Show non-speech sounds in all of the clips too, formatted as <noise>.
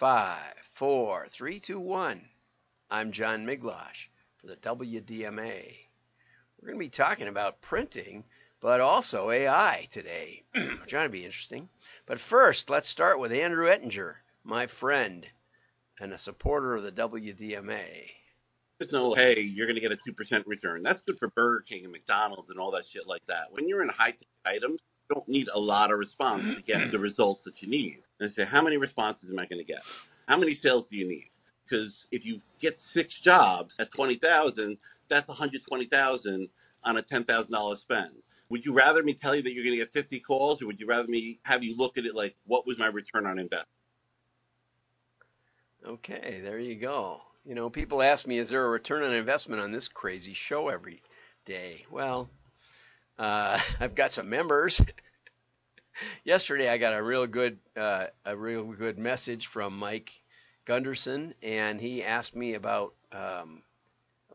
five, four, three, two, one. I'm John Miglautsch for the WDMA. We're going to be talking about printing, but also AI today. <clears throat> Trying to be interesting. But first, let's start with Andrew Ettinger, my friend and a supporter of the WDMA. There's no, hey, you're going to get a 2% return. That's good for Burger King and McDonald's and all that shit like that. When you're in high tech items, you don't need a lot of response to mm-hmm. get the results that you need. And I say, how many responses am I going to get? How many sales do you need? Because if you get six jobs at 20,000, that's 120,000 on a $10,000 spend. Would you rather me tell you that you're going to get 50 calls, or would you rather me have you look at it like, what was my return on investment? Okay, there you go. You know, people ask me, is there a return on investment on this crazy show every day? Well, uh, <laughs> I've got some members. <laughs> Yesterday, I got a real good, uh, a real good message from Mike Gunderson, and he asked me about um,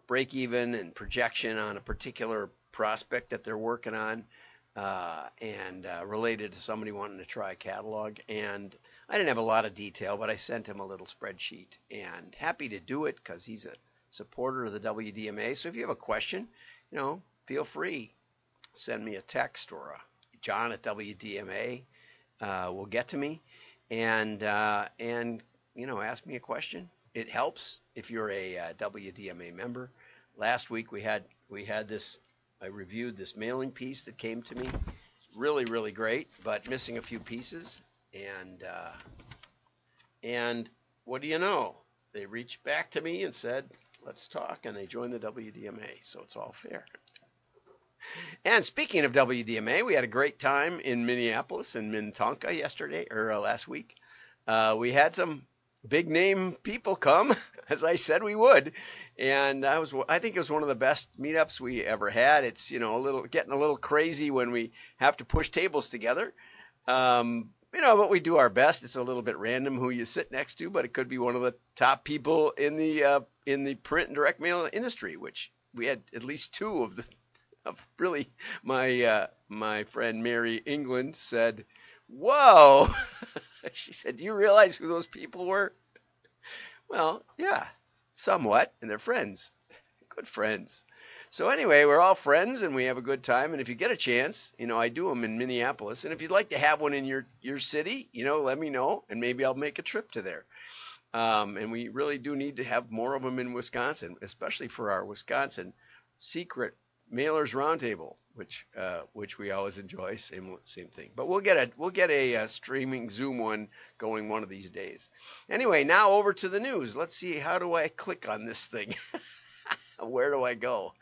break even and projection on a particular prospect that they're working on uh, and uh, related to somebody wanting to try a catalog. And I didn't have a lot of detail, but I sent him a little spreadsheet and happy to do it because he's a supporter of the WDMA. So if you have a question, you know, feel free. Send me a text or a John at WDMA uh, will get to me and uh, and you know ask me a question. It helps if you're a uh, WDMA member. Last week we had we had this I reviewed this mailing piece that came to me. Really, really great, but missing a few pieces. And uh, and what do you know? They reached back to me and said, "Let's talk," and they joined the WDMA. So it's all fair. And speaking of WDMA, we had a great time in Minneapolis and Minnetonka yesterday or uh, last week. Uh, we had some big name people come, <laughs> as I said we would, and I was I think it was one of the best meetups we ever had. It's you know a little getting a little crazy when we have to push tables together. Um, you know, but we do our best. It's a little bit random who you sit next to, but it could be one of the top people in the uh, in the print and direct mail industry, which we had at least two of the really my uh, my friend Mary England said, "Whoa." <laughs> she said, "Do you realize who those people were?" Well, yeah, somewhat, and they're friends, good friends. So anyway, we're all friends and we have a good time. And if you get a chance, you know, I do them in Minneapolis. And if you'd like to have one in your your city, you know, let me know, and maybe I'll make a trip to there. Um, and we really do need to have more of them in Wisconsin, especially for our Wisconsin secret mailers roundtable, which uh, which we always enjoy. Same same thing. But we'll get a we'll get a, a, uh, streaming Zoom one going one of these days. Anyway, now over to the news. Let's see how do I click on this thing. <laughs> Where do I go?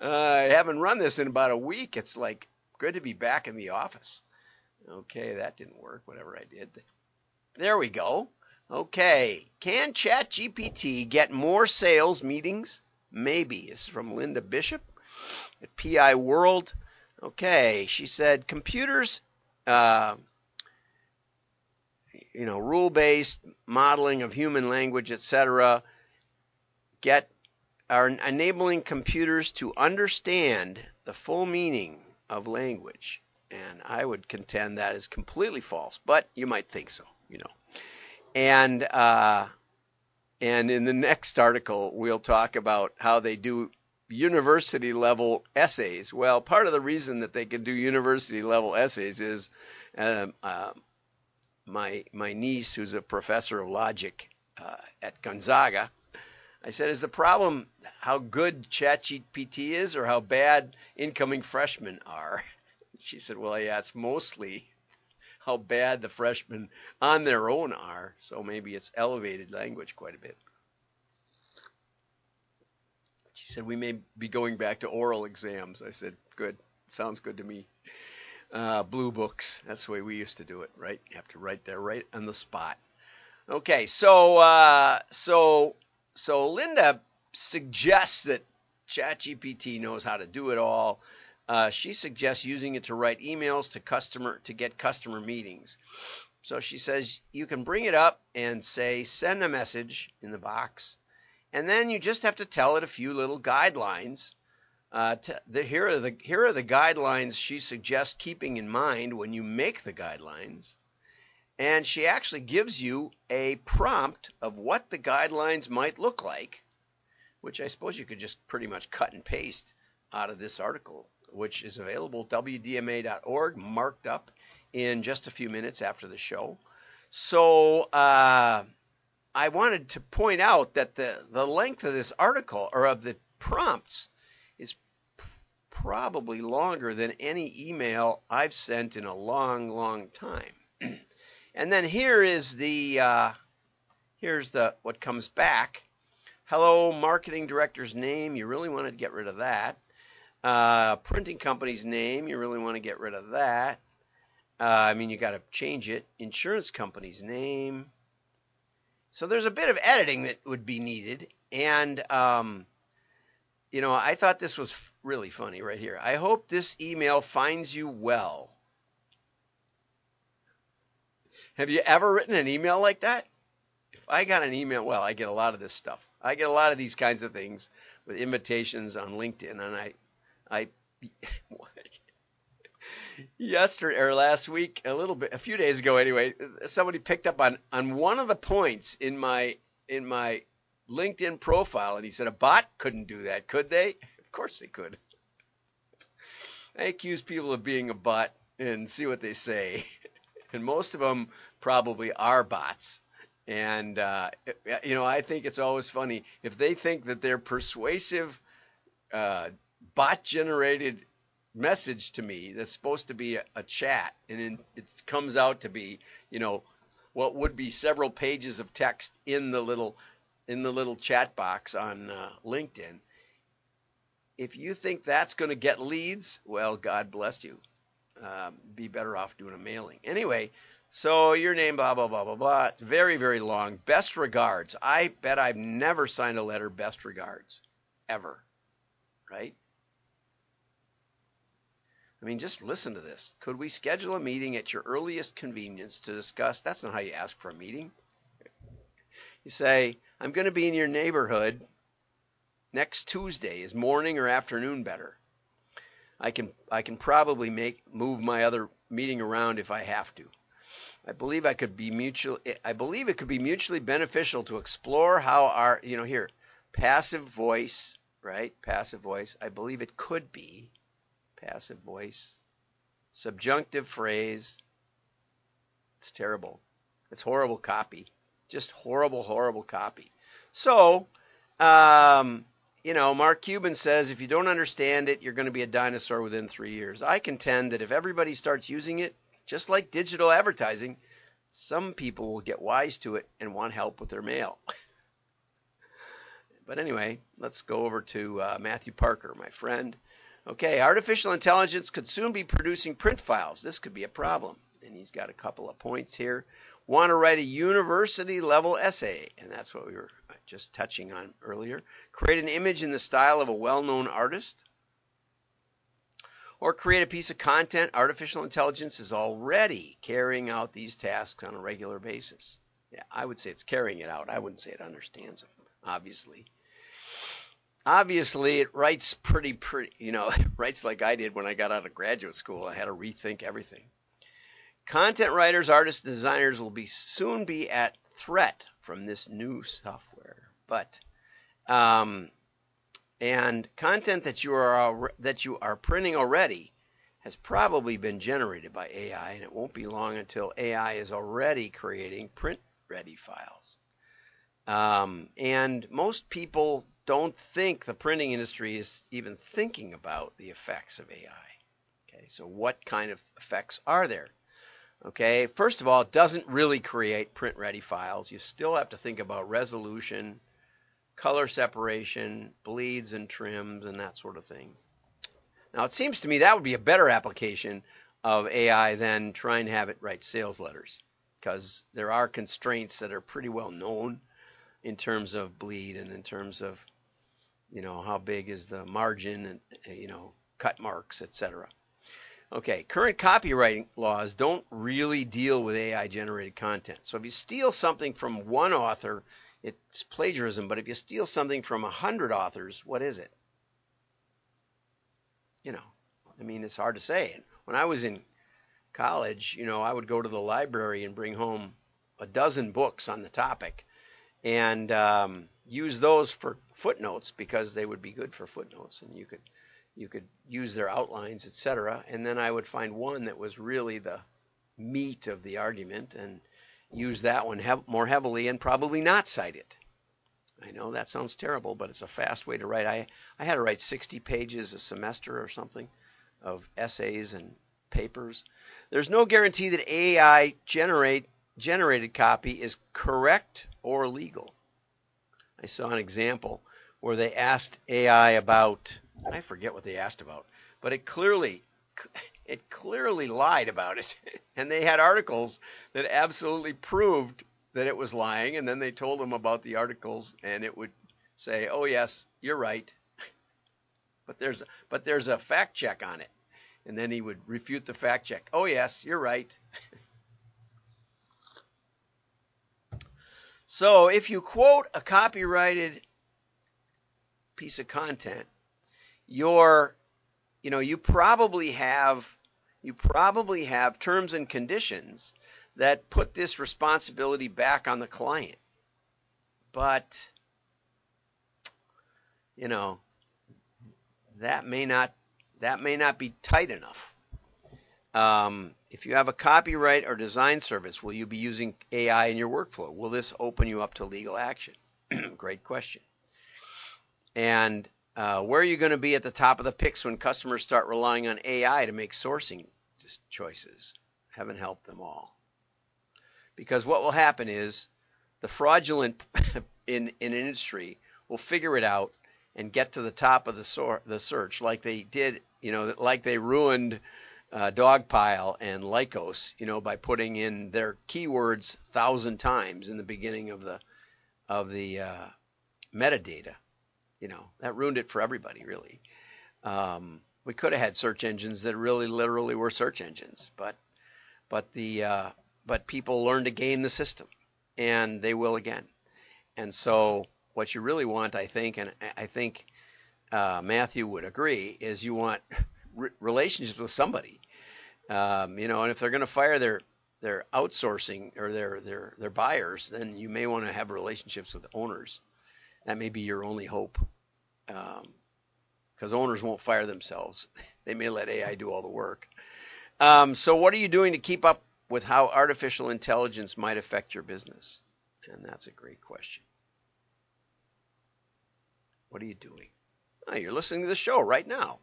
Uh, I haven't run this in about a week. It's like good to be back in the office. Okay, that didn't work. Whatever I did. There we go. Okay, can ChatGPT get more sales meetings? Maybe. It's from Linda Bishop at PI World. Okay, she said computers, uh, you know, rule-based modeling of human language, etc., get are enabling computers to understand the full meaning of language. And I would contend that is completely false, but you might think so, you know. And uh, and in the next article, we'll talk about how they do university level essays. Well, part of the reason that they can do university level essays is um, uh, my my niece, who's a professor of logic uh, at Gonzaga. I said, is the problem how good ChatGPT is or how bad incoming freshmen are? <laughs> She said, well, yeah, it's mostly how bad the freshmen on their own are. So maybe it's elevated language quite a bit. Said, We may be going back to oral exams. I said, Good. Sounds good to me. Uh, blue books. That's the way we used to do it, right? You have to write there right on the spot. Okay, so uh, so so Linda suggests that ChatGPT knows how to do it all. Uh, she suggests using it to write emails to customer to get customer meetings. So she says you can bring it up and say send a message in the box and then you just have to tell it a few little guidelines. Uh, to, the, here are the here are the guidelines she suggests keeping in mind when you make the guidelines, and she actually gives you a prompt of what the guidelines might look like, which I suppose you could just pretty much cut and paste out of this article, which is available at wdma.org, marked up in just a few minutes after the show. So uh, I wanted to point out that the, the length of this article or of the prompts is probably longer than any email I've sent in a long, long time. <clears throat> And then here is the uh, here's the what comes back. Hello, marketing director's name. You really want to get rid of that. Uh, printing company's name. You really want to get rid of that. Uh, I mean, you got to change it. Insurance company's name. So there's a bit of editing that would be needed. And, um, you know, I thought this was really funny right here. I hope this email finds you well. Have you ever written an email like that? If I got an email, well, I get a lot of this stuff. I get a lot of these kinds of things with invitations on LinkedIn, and I, I, <laughs> yesterday or last week, a little bit, a few days ago, anyway, somebody picked up on on one of the points in my in my LinkedIn profile, and he said a bot couldn't do that, could they? Of course they could. I accuse people of being a bot and see what they say <laughs> and most of them probably are bots. And uh, you know, I think it's always funny if they think that their persuasive uh, bot-generated message to me that's supposed to be a, a chat, and in, it comes out to be, you know, what would be several pages of text in the little in the little chat box on uh, LinkedIn. If you think that's going to get leads, well, God bless you um, be better off doing a mailing. Anyway, so your name, blah, blah, blah, blah, blah. It's very, very long. Best regards. I bet I've never signed a letter, best regards, ever. Right? I mean, just listen to this. Could we schedule a meeting at your earliest convenience to discuss? That's not how you ask for a meeting. You say, I'm going to be in your neighborhood next Tuesday. Is morning or afternoon better? I can I can probably make move my other meeting around if I have to. I believe I could be mutual I believe it could be mutually beneficial to explore how our you know here passive voice, right? Passive voice. I believe it could be passive voice. Subjunctive phrase. It's terrible. It's horrible copy. Just horrible, horrible copy. So, um, you know, Mark Cuban says if you don't understand it, you're going to be a dinosaur within three years. I contend that if everybody starts using it, just like digital advertising, some people will get wise to it and want help with their mail. <laughs> but anyway, let's go over to uh, Matthew Parker, my friend. Okay, artificial intelligence could soon be producing print files. This could be a problem. And he's got a couple of points here want to write a university level essay, and that's what we were just touching on earlier. Create an image in the style of a well known artist, or create a piece of content. Artificial intelligence is already carrying out these tasks on a regular basis. Yeah, I would say it's carrying it out. I wouldn't say it understands them, obviously. Obviously, it writes pretty, pretty, you know, <laughs> it writes like I did when I got out of graduate school. I had to rethink everything. Content writers, artists, designers will be soon be at threat from this new software. But um, and content that you are that you are printing already has probably been generated by AI, and it won't be long until AI is already creating print-ready files. Um, and most people don't think the printing industry is even thinking about the effects of AI. Okay, so what kind of effects are there? Okay, first of all, it doesn't really create print ready files. You still have to think about resolution, color separation, bleeds and trims, and that sort of thing. Now, it seems to me that would be a better application of AI than trying to have it write sales letters because there are constraints that are pretty well known in terms of bleed and in terms of you know how big is the margin and you know cut marks etc Okay, current copyright laws don't really deal with AI generated content. So if you steal something from one author, it's plagiarism, but if you steal something from a hundred authors, what is it? You know, I mean, it's hard to say. When I was in college, you know, I would go to the library and bring home a dozen books on the topic and um, use those for footnotes because they would be good for footnotes and you could you could use their outlines etc and then i would find one that was really the meat of the argument and use that one hev- more heavily and probably not cite it. I know that sounds terrible but it's a fast way to write. I i had to write 60 pages a semester or something of essays and papers. There's no guarantee that ai generate generated copy is correct or legal. I saw an example where they asked AI about I forget what they asked about, but it clearly <laughs> it clearly lied about it. <laughs> And they had articles that absolutely proved that it was lying and then they told them about the articles and it would say, "Oh yes, you're right." <laughs> But there's but there's a fact check on it. And then he would refute the fact check. "Oh yes, you're right." So if you quote a copyrighted piece of content, you're, you know, you probably have you probably have terms and conditions that put this responsibility back on the client. But you know, that may not that may not be tight enough. Um, if you have a copyright or design service, will you be using AI in your workflow? Will this open you up to legal action? <clears throat> Great question. And uh, where are you going to be at the top of the picks when customers start relying on AI to make sourcing choices? Heaven help them all. Because what will happen is the fraudulent <laughs> in, in industry will figure it out and get to the top of the, sor- the search like they did, you know, like they ruined uh, Dogpile and Lycos, you know, by putting in their keywords thousand times in the beginning of the of the uh, metadata. You know, that ruined it for everybody, really. Um, we could have had search engines that really, literally were search engines, but but the uh, but people learn to game the system, and they will again. And so, what you really want, I think, and I think uh, Matthew would agree, is you want re- relationships with somebody. Um, you know, and if they're going to fire their their outsourcing or their their their buyers, then you may want to have relationships with owners. That may be your only hope, because um, owners won't fire themselves. <laughs> They may let AI do all the work. Um, so, what are you doing to keep up with how artificial intelligence might affect your business? And that's a great question. What are you doing? Oh, you're listening to the show right now.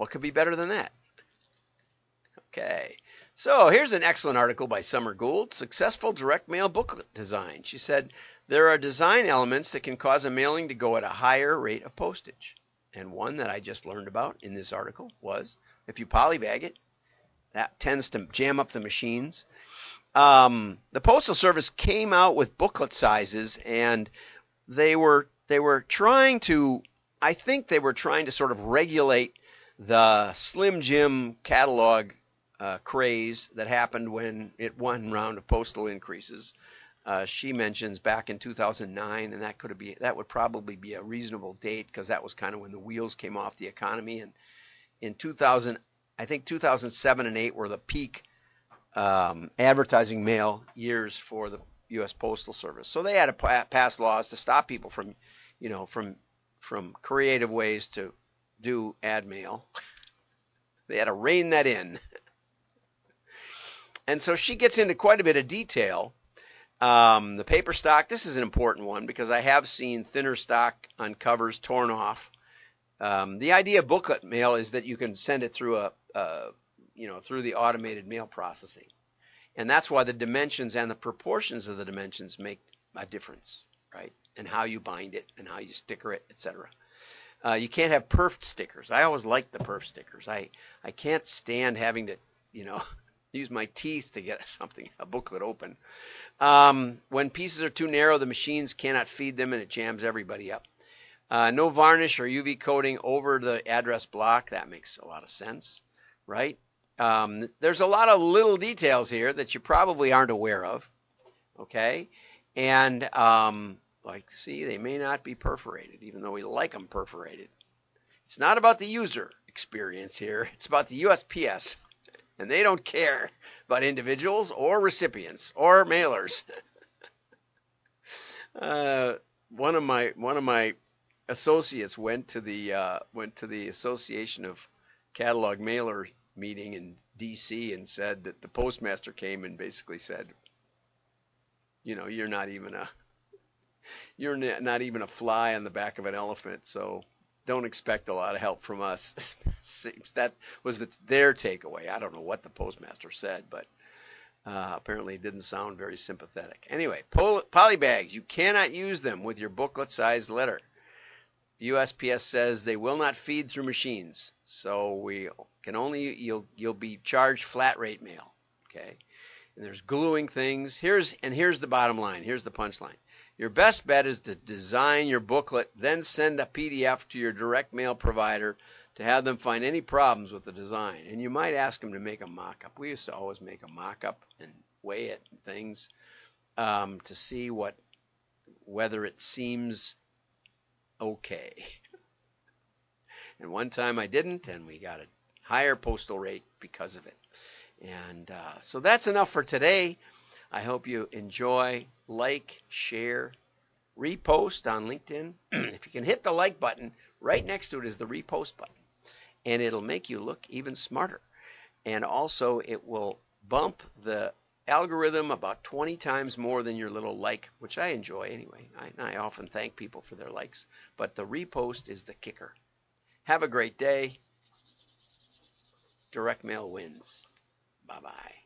What could be better than that? Okay. So here's an excellent article by Summer Gould Successful Direct Mail Booklet Design. She said, There are design elements that can cause a mailing to go at a higher rate of postage. And one that I just learned about in this article was if you polybag it, that tends to jam up the machines. Um, the Postal Service came out with booklet sizes, and they were they were trying to, I think they were trying to sort of regulate the Slim Jim catalog uh, craze that happened when it won round of postal increases. Uh, she mentions back in 2009, and that could be that would probably be a reasonable date because that was kind of when the wheels came off the economy. And in 2000, I think 2007 and 8 were the peak um, advertising mail years for the U.S. Postal Service. So they had to pass laws to stop people from, you know, from from creative ways to do ad mail. they had to rein that in. And so she gets into quite a bit of detail. Um, the paper stock, this is an important one because I have seen thinner stock on covers torn off. Um, the idea of booklet mail is that you can send it through a, a, you know, through the automated mail processing, and that's why the dimensions and the proportions of the dimensions make a difference, right? And how you bind it and how you sticker it, etc. Uh, you can't have perf stickers. I always like the perf stickers. I I can't stand having to, you know, <laughs> use my teeth to get <laughs> something, a booklet open. Um, when pieces are too narrow, the machines cannot feed them and it jams everybody up. Uh, no varnish or UV coating over the address block. That makes a lot of sense, right? Um, there's a lot of little details here that you probably aren't aware of, okay? And um, like, see, they may not be perforated, even though we like them perforated. It's not about the user experience here. It's about the USPS and they don't care about individuals or recipients or mailers. <laughs> uh, one of my one of my associates went to the uh, went to the Association of Catalog Mailer meeting in D.C. and said that the postmaster came and basically said, you know, you're not even a you're not even a fly on the back of an elephant, so don't expect a lot of help from us. <laughs> That was the, their takeaway. I don't know what the postmaster said, but uh, apparently it didn't sound very sympathetic. Anyway, poly bags, you cannot use them with your booklet-sized letter. USPS says they will not feed through machines, so we can only you'll you'll be charged flat rate mail. Okay, and there's gluing things. Here's and here's the bottom line. Here's the punchline. Your best bet is to design your booklet, then send a PDF to your direct mail provider to have them find any problems with the design. And you might ask them to make a mock-up. We used to always make a mock-up and weigh it and things um, to see what whether it seems okay. And one time I didn't, and we got a higher postal rate because of it. And uh, so that's enough for today. I hope you enjoy, like, share, repost on LinkedIn. <clears throat> if you can hit the like button, right next to it is the repost button. And it'll make you look even smarter. And also, it will bump the algorithm about 20 times more than your little like, which I enjoy anyway. I, I often thank people for their likes, but the repost is the kicker. Have a great day. Direct mail wins. Bye bye.